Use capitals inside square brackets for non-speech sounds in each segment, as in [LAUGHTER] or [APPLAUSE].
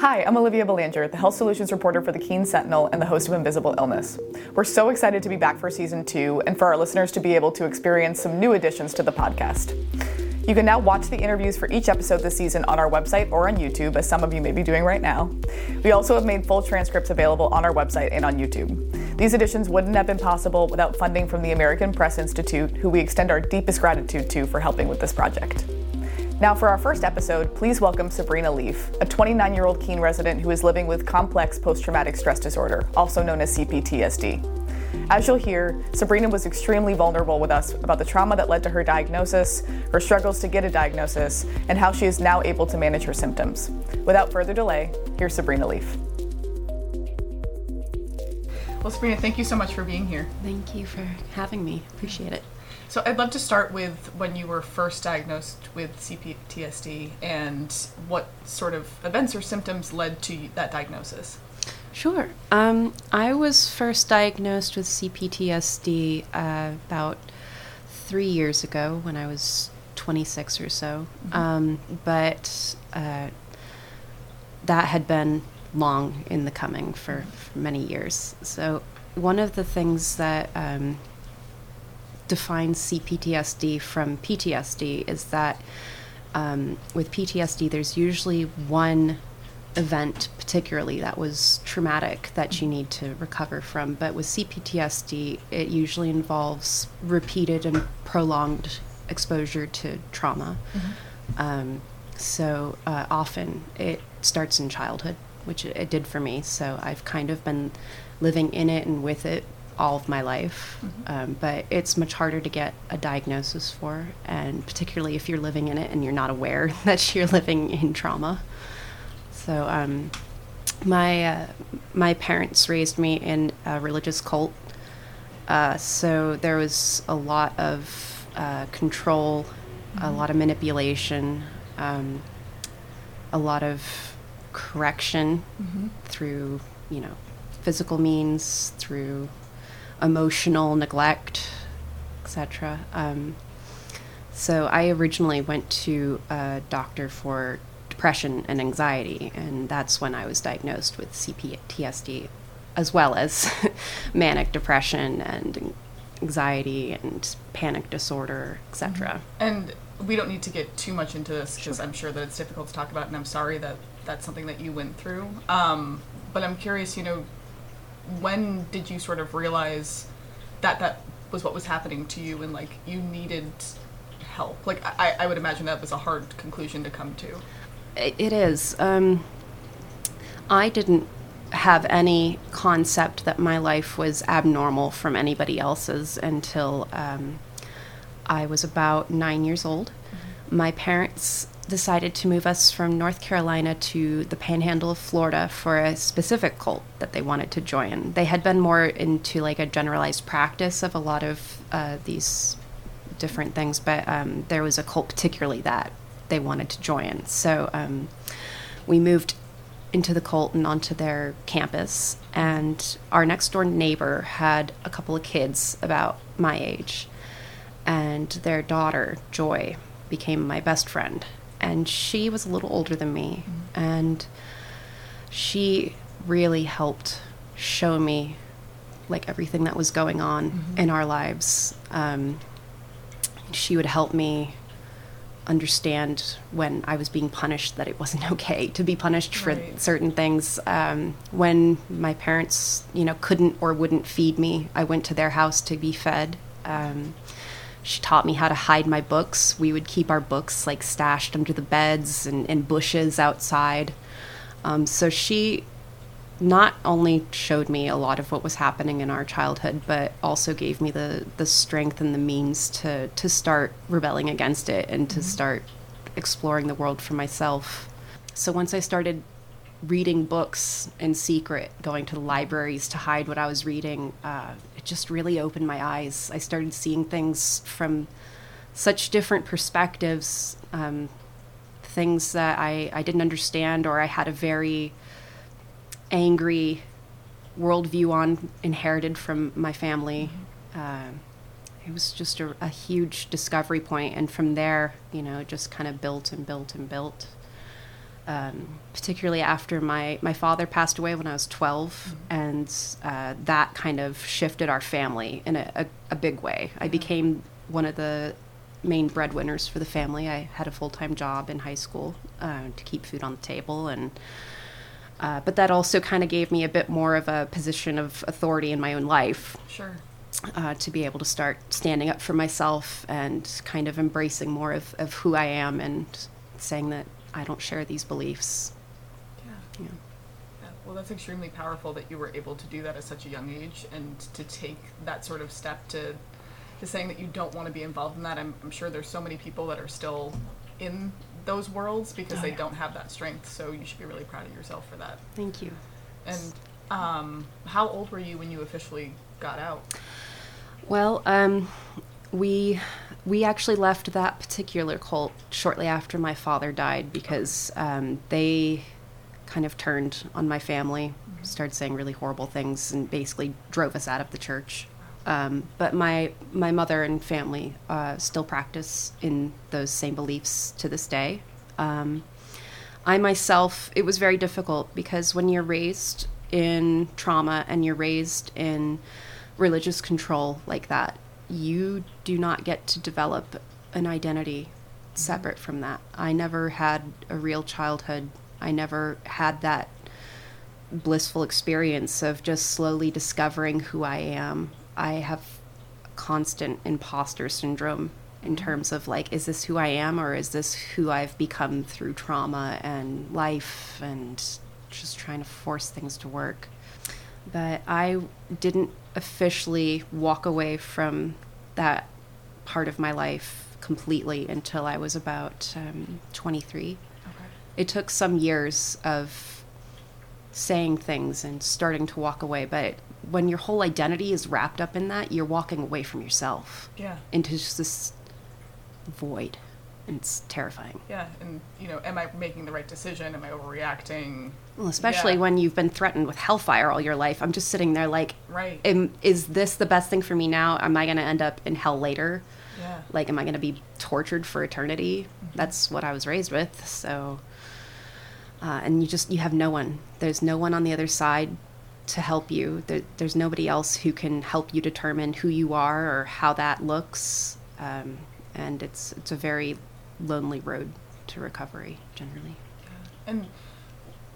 Hi, I'm Olivia Belanger, the health solutions reporter for the Keene Sentinel and the host of Invisible Illness. We're so excited to be back for season two and for our listeners to be able to experience some new additions to the podcast. You can now watch the interviews for each episode this season on our website or on YouTube, as some of you may be doing right now. We also have made full transcripts available on our website and on YouTube. These editions wouldn't have been possible without funding from the American Press Institute, who we extend our deepest gratitude to for helping with this project. Now, for our first episode, please welcome Sabrina Leaf, a 29 year old Keene resident who is living with complex post traumatic stress disorder, also known as CPTSD. As you'll hear, Sabrina was extremely vulnerable with us about the trauma that led to her diagnosis, her struggles to get a diagnosis, and how she is now able to manage her symptoms. Without further delay, here's Sabrina Leaf. Well, Sabrina, thank you so much for being here. Thank you for having me. Appreciate it. So I'd love to start with when you were first diagnosed with CPTSD and what sort of events or symptoms led to that diagnosis. Sure. Um, I was first diagnosed with CPTSD uh, about three years ago when I was 26 or so. Mm-hmm. Um, but uh, that had been long in the coming for, for, many years. So, one of the things that um, defines CPTSD from PTSD is that um, with PTSD, there's usually one event, particularly that was traumatic, that you need to recover from. But with CPTSD, it usually involves repeated and prolonged exposure to trauma. Mm-hmm. Um, so uh, often it starts in childhood, which it, it, did for me. So I've kind of been living in it and with it all of my life, mm-hmm. um, but it's much harder to get a diagnosis for, and particularly if you're living in it and you're not aware [LAUGHS] that you're living in trauma. So, um, my uh, my parents raised me in a religious cult, uh, so there was a lot of uh, control, mm-hmm. a lot of manipulation, um, a lot of correction mm-hmm. through you know physical means, through emotional neglect, etc. Um, so I originally went to a doctor for depression and anxiety, and that's when I was diagnosed with CPTSD, as well as [LAUGHS] manic depression and anxiety and panic disorder, etc. Mm-hmm. And we don't need to get too much into this because sure. I'm sure that it's difficult to talk about, and I'm sorry that that's something that you went through. Um, but I'm curious, you know, when did you sort of realize that that was what was happening to you and like you needed help? Like I, I would imagine that was a hard conclusion to come to. It is. Um, I didn't have any concept that my life was abnormal from anybody else's until um, I was about nine years old. Mm-hmm. My parents decided to move us from North Carolina to the panhandle of Florida for a specific cult that they wanted to join. They had been more into like a generalized practice of a lot of uh, these different things, but um, there was a cult particularly that they wanted to join. So um, we moved into the cult and onto their campus, and our next door neighbor had a couple of kids about my age, and their daughter, Joy, became my best friend and she was a little older than me mm-hmm. and she really helped show me like everything that was going on mm-hmm. in our lives um, she would help me understand when I was being punished that it wasn't [LAUGHS] okay to be punished for right. certain things. Um, when my parents, you know, couldn't or wouldn't feed me, I went to their house to be fed. Um, she taught me how to hide my books. We would keep our books like stashed under the beds and in bushes outside. Um, so she not only showed me a lot of what was happening in our childhood, but also gave me the the strength and the means to to start rebelling against it and to mm-hmm. start exploring the world for myself. So once I started reading books in secret, going to the libraries to hide what I was reading, uh, it just really opened my eyes. I started seeing things from such different perspectives, um, things that I, I didn't understand or I had a very angry worldview on, inherited from my family. Mm-hmm. Uh, it was just a, a huge discovery point, and from there, you know, it just kind of built and built and built. Um, particularly after my, my father passed away when I was 12, and uh, that kind of shifted our family in a, a, a big way. I became one of the main breadwinners for the family. I had a full time job in high school uh, to keep food on the table, and uh, but that also kind of gave me a bit more of a position of authority in my own life Sure. uh, to be able to start standing up for myself and kind of embracing more of, of who I am and saying that I don't share these beliefs. Yeah. Yeah. Yeah, Well, that's extremely powerful that you were able to do that at such a young age and to take that sort of step to, to saying that you don't want to be involved in that. I'm, I'm sure there's so many people that are still in those worlds because Oh, they yeah. don't have that strength. So you should be really proud of yourself for that. Thank you. And um, how old were you when you officially got out? Well, um, we we actually left that particular cult shortly after my father died because um, they kind of turned on my family, started saying really horrible things, and basically drove us out of the church. Um, but my my mother and family uh, still practice in those same beliefs to this day. Um, I myself, it was very difficult because when you're raised in trauma and you're raised in religious control like that, you do not get to develop an identity separate from that. I never had a real childhood. I never had that blissful experience of just slowly discovering who I am. I have constant imposter syndrome in mm-hmm. terms of like, is this who I am or is this who I've become through trauma and life and just trying to force things to work? But I didn't officially walk away from that part of my life completely until I was about um, 23 Okay. it took some years of saying things and starting to walk away but when your whole identity is wrapped up in that you're walking away from yourself Yeah. into just this void it's terrifying Yeah. And, you know, am I making the right decision? Am I overreacting? well especially Yeah. when you've been threatened with hellfire all your life i'm just sitting there like Right. am, is this the best thing for me now am i going to end up in hell later yeah. like am i going to be tortured for eternity that's what i was raised with so uh, and you just you have no one there's no one on the other side to help you there, there's nobody else who can help you determine who you are or how that looks um, and it's it's a very lonely road to recovery generally And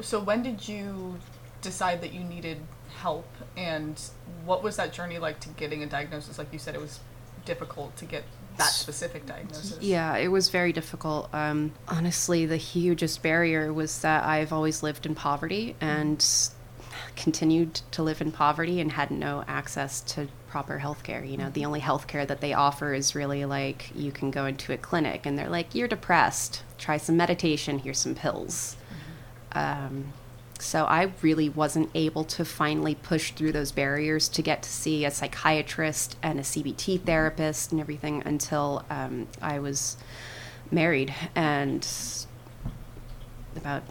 so when did you decide that you needed help and what was that journey like to getting a diagnosis? Like you said, it was difficult to get that specific diagnosis. Yeah, it was very difficult. Um, honestly, the hugest barrier was that I've always lived in poverty and continued to live in poverty and had no access to proper health care. You know, the only health care that they offer is really like you can go into a clinic and they're like, you're depressed, try some meditation, here's some pills. Um, so I really wasn't able to finally push through those barriers to get to see a psychiatrist and a CBT therapist and everything until um, I was married and about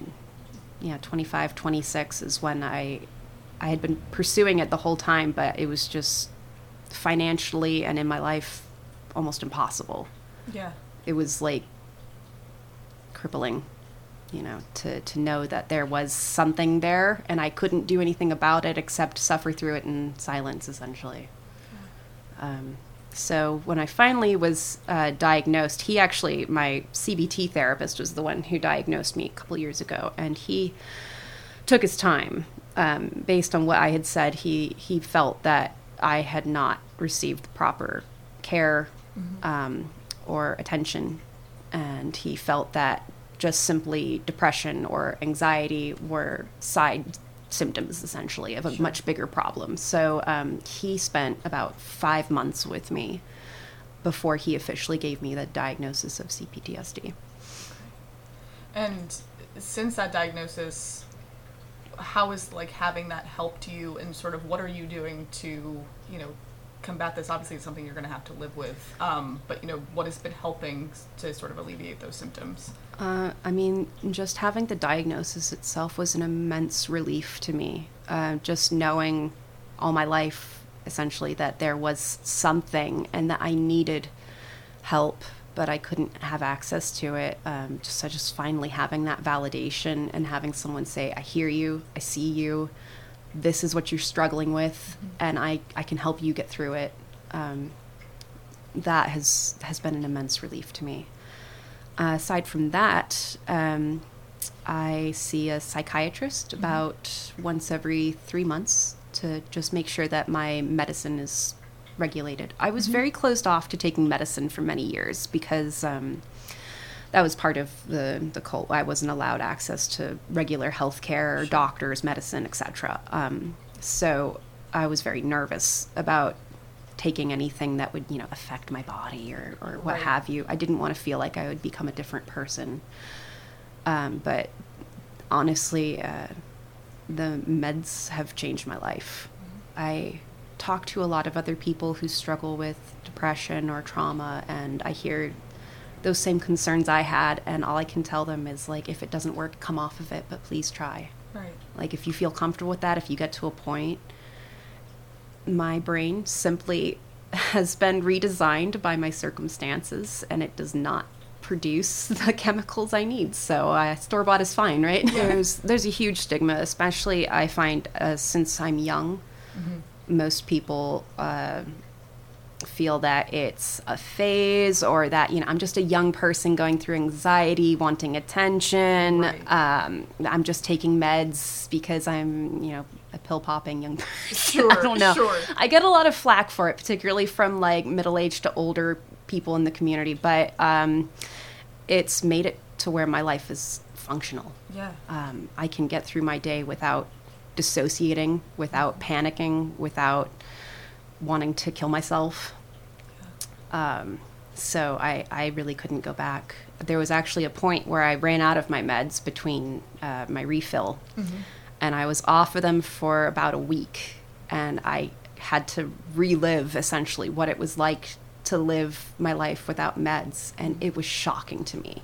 yeah 25 26 is when I I had been pursuing it the whole time but it was just financially and in my life almost impossible Yeah. it was like crippling you know to to know that there was something there and i couldn't do anything about it except suffer through it in silence essentially Yeah. um, so when i finally was uh, diagnosed he actually my cbt therapist was the one who diagnosed me a couple years ago and he took his time um, based on what i had said he he felt that i had not received proper care um, or attention. And he felt that just simply depression or anxiety were side symptoms essentially of a much bigger problem. So um, he spent about five months with me before he officially gave me the diagnosis of cptsd And since that diagnosis, how is like having that helped you and sort of what are you doing to, you know, combat this? Obviously it's something you're gonna have to live with. Um, but you know, what has been helping to sort of alleviate those symptoms? Uh, I mean, just having the diagnosis itself was an immense relief to me. Uh, just knowing all my life, essentially, that there was something and that I needed help but I couldn't have access to it. Um, just so just finally having that validation and having someone say, "I hear you, I see you. This is what you're struggling with, and I I can help you get through it." Um, that has has been an immense relief to me. Uh, aside from that, um, I see a psychiatrist about once every three months to just make sure that my medicine is regulated. I was very closed off to taking medicine for many years because um, that was part of the the cult. I wasn't allowed access to regular health care, doctors, medicine, etc. Um, so I was very nervous about taking anything that would you know affect my body or, or what Right. have you. I didn't want to feel like I would become a different person. Um, but honestly, uh, the meds have changed my life. I talk to a lot of other people who struggle with depression or trauma, and I hear those same concerns I had, and all I can tell them is like, if it doesn't work, come off of it, but please try. Right. Like, if you feel comfortable with that, if you get to a point, my brain simply [LAUGHS] has been redesigned by my circumstances, and it does not produce [LAUGHS] the chemicals I need. So uh, store bought is fine, right? There's there's a huge stigma, especially I find uh, since I'm young. Most people uh, feel that it's a phase or that you know I'm just a young person going through anxiety, wanting attention. Right. Um, I'm just taking meds because I'm you know a pill popping young [LAUGHS] person. Sure, I don't know. sure. I get a lot of flack for it, particularly from like middle aged to older people in the community. But um, it's made it to where my life is functional. Yeah. Um, I can get through my day without dissociating, without panicking, without wanting to kill myself. Um, so I, I really couldn't go back. There was actually a point where I ran out of my meds between uh, my refill, and I was off of them for about a week, and I had to relive essentially what it was like to live my life without meds, and it was shocking to me.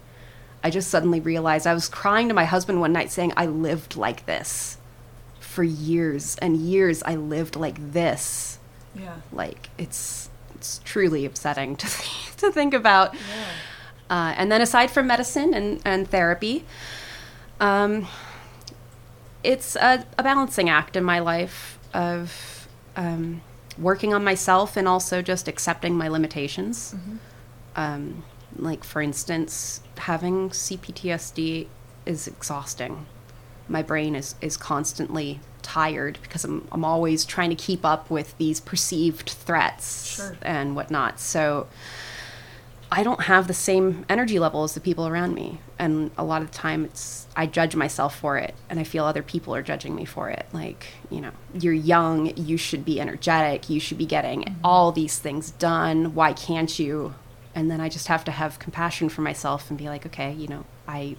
I just suddenly realized I was crying to my husband one night saying, I lived like this. For years and years, I lived like this Yeah. like it's it's truly upsetting [LAUGHS] to to think about. Uh, and then aside from medicine and and therapy, um, it's a, a balancing act in my life of um, working on myself and also just accepting my limitations. Um, like for instance, having CPTSD is exhausting my brain is, is constantly tired because I'm, I'm always trying to keep up with these perceived threats Sure. and whatnot. So I don't have the same energy level as the people around me. And a lot of the time it's I judge myself for it and I feel other people are judging me for it. Like, you know, you're young, you should be energetic, you should be getting mm-hmm. all these things done. Why can't you? And then I just have to have compassion for myself and be like, okay, you know, I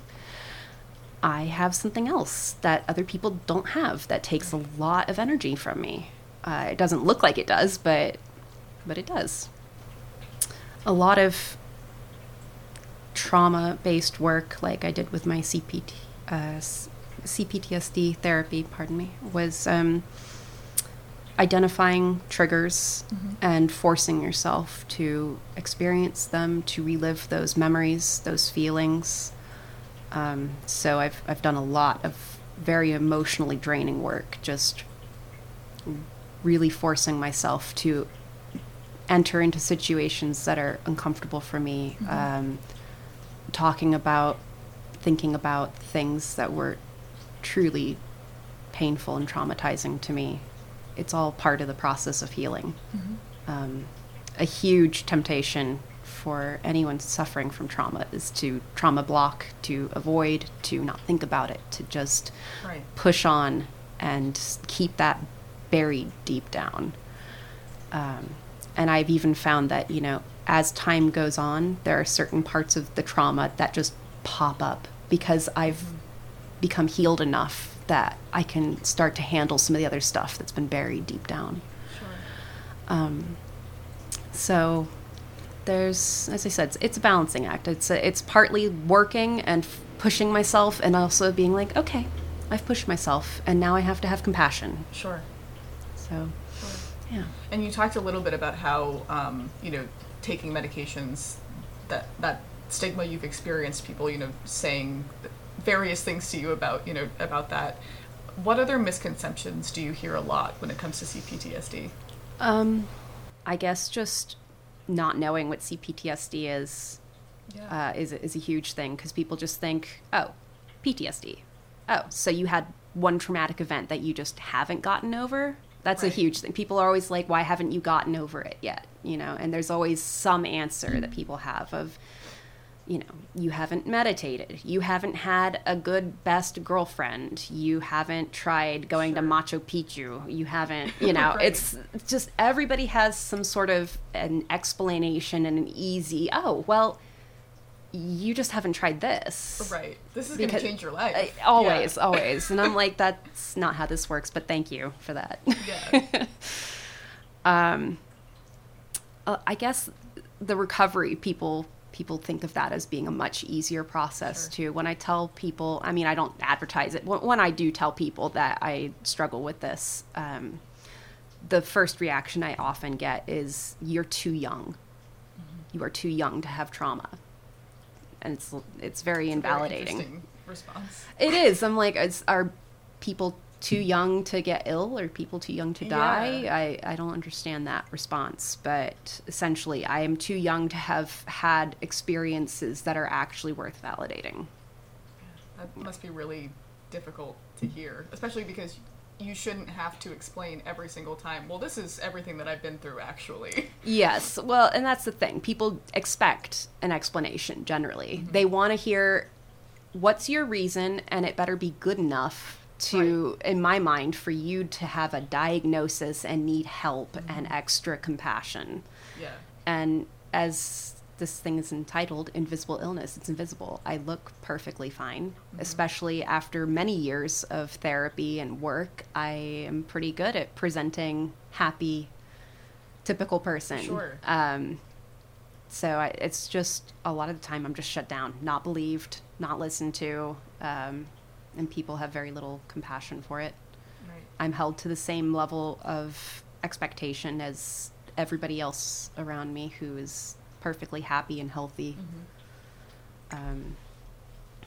I have something else that other people don't have that takes a lot of energy from me. Uh, it doesn't look like it does, but but it does. A lot of trauma-based work, like I did with my CPT, uh, CPTSD therapy, pardon me, was um, identifying triggers and forcing yourself to experience them, to relive those memories, those feelings. Um, so I've I've done a lot of very emotionally draining work, just really forcing myself to enter into situations that are uncomfortable for me. Um, talking about, thinking about things that were truly painful and traumatizing to me. It's all part of the process of healing. Um, a huge temptation for anyone suffering from trauma is to trauma block, to avoid, to not think about it, to just Right. push on and keep that buried deep down. Um, and I've even found that, you know, as time goes on, there are certain parts of the trauma that just pop up because I've become healed enough that I can start to handle some of the other stuff that's been buried deep down. Sure. Um, so there's, as I said, it's, it's a balancing act. It's a, it's partly working and f- pushing myself, and also being like, okay, I've pushed myself, and now I have to have compassion. Sure. So, yeah. And you talked a little bit about how, um, you know, taking medications that that stigma you've experienced, people you know saying various things to you about you know about that. What other misconceptions do you hear a lot when it comes to CPTSD? Um, I guess just not knowing what CPTSD is Yeah. uh, is is a huge thing because people just think, oh, PTSD. Oh, so you had one traumatic event that you just haven't gotten over. That's Right. a huge thing. People are always like, why haven't you gotten over it yet? You know, and there's always some answer that people have of, you know, you haven't meditated, you haven't had a good best girlfriend, you haven't tried going to Sure. Machu Picchu, you haven't, [LAUGHS] you know, Right. it's just everybody has some sort of an explanation and an easy, oh, well, you just haven't tried this. right. This is going to change your life. Uh, always, always. And I'm [LAUGHS] like, that's not how this works, but thank you for that. Yeah. [LAUGHS] um, uh, I guess the recovery people people think of that as being a much easier process Sure. too. When I tell people, I mean, I don't advertise it. When, I do tell people that I struggle with this, um, the first reaction I often get is, "You're too young. Mm-hmm. You are too young to have trauma." And it's it's very It's very invalidating. interesting response. It is. I'm like, are people too young to get ill or people too young to die? Yeah. I, I don't understand that response. But essentially, I am too young to have had experiences that are actually worth validating. That must be really difficult to hear, especially because you shouldn't have to explain every single time. Well, this is everything that I've been through, actually. Yes. Well, and that's the thing. People expect an explanation generally. Mm-hmm. They want to hear what's your reason, and it better be good enough to, in my mind, for you to have a diagnosis and need help and extra compassion. Yeah. And as this thing is entitled Invisible Illness, it's invisible. I look perfectly fine, especially after many years of therapy and work. I am pretty good at presenting happy, typical person. Sure. Um, so I, it's just a lot of the time I'm just shut down, not believed, not listened to, um, and people have very little compassion for it. Right. I'm held to the same level of expectation as everybody else around me who is perfectly happy and healthy. Um,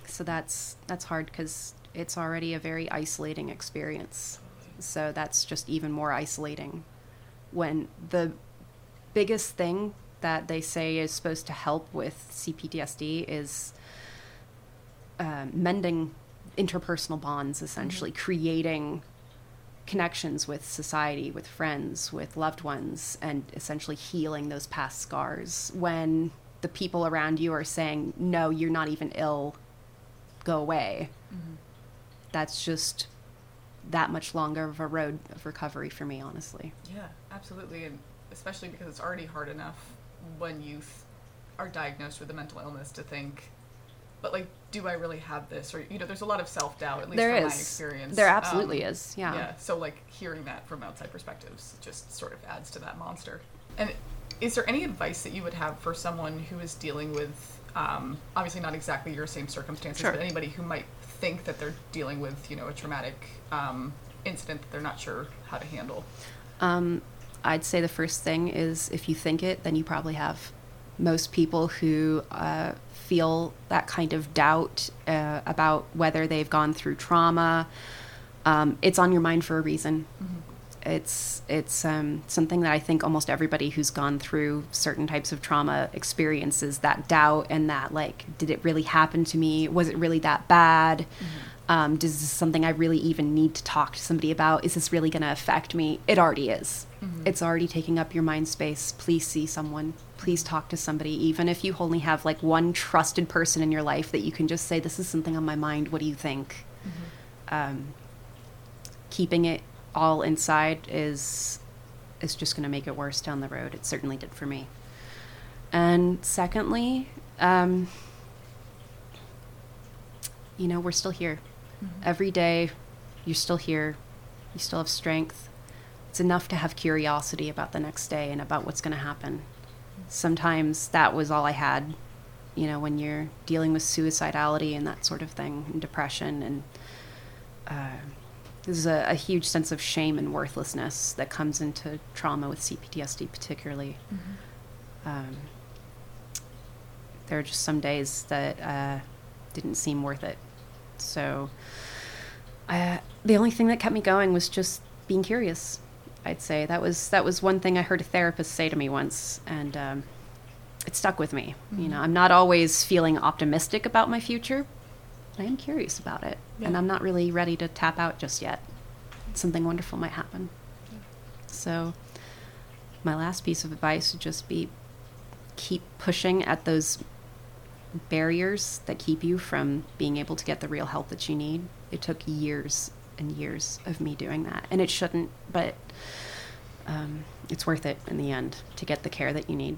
so that's that's hard because it's already a very isolating experience. So that's just even more isolating. When the biggest thing that they say is supposed to help with CPTSD is um, mending interpersonal bonds, mm-hmm. essentially creating connections with society, with friends, with loved ones, and essentially healing those past scars. When the people around you are saying, "No, you're not even ill. Go away." Mm-hmm. That's just that much longer of a road of recovery for me, honestly. Yeah, absolutely, and especially because it's already hard enough when youth are diagnosed with a mental illness to think, but like, do I really have this? Or you know, there's a lot of self doubt. At least There from is. my experience, There absolutely Um, is. Yeah. Yeah. So like hearing that from outside perspectives just sort of adds to that monster. And is there any advice that you would have for someone who is dealing with, um, obviously not exactly your same circumstances, Sure. but anybody who might think that they're dealing with, you know, a traumatic um, incident that they're not sure how to handle? Um, I'd say the first thing is if you think it, then you probably have. Most people who uh, feel that kind of doubt uh, about whether they've gone through trauma, um, it's on your mind for a reason. It's it's um, something that I think almost everybody who's gone through certain types of trauma experiences that doubt and that like, did it really happen to me? Was it really that bad? Um, does this something I really even need to talk to somebody about? Is this really going to affect me? It already is. It's already taking up your mind space. Please see someone. Please talk to somebody, even if you only have like one trusted person in your life that you can just say, "This is something on my mind. What do you think?" Um, keeping it all inside is is just going to make it worse down the road. It certainly did for me. And secondly, um, you know, we're still here. Every day, you're still here. You still have strength. It's enough to have curiosity about the next day and about what's going to happen. Sometimes that was all I had, you know, when you're dealing with suicidality and that sort of thing, and depression. And uh, there's a, a huge sense of shame and worthlessness that comes into trauma with CPTSD, particularly. Um, there are just some days that uh, didn't seem worth it. So uh, the only thing that kept me going was just being curious. I'd say that was that was one thing I heard a therapist say to me once, and um, it stuck with me. Mm-hmm. You know, I'm not always feeling optimistic about my future, but I am curious about it, yeah. and I'm not really ready to tap out just yet. Something wonderful might happen. Yeah. So, my last piece of advice would just be keep pushing at those barriers that keep you from being able to get the real help that you need. It took years and years of me doing that, and it shouldn't, but um, it's worth it in the end to get the care that you need.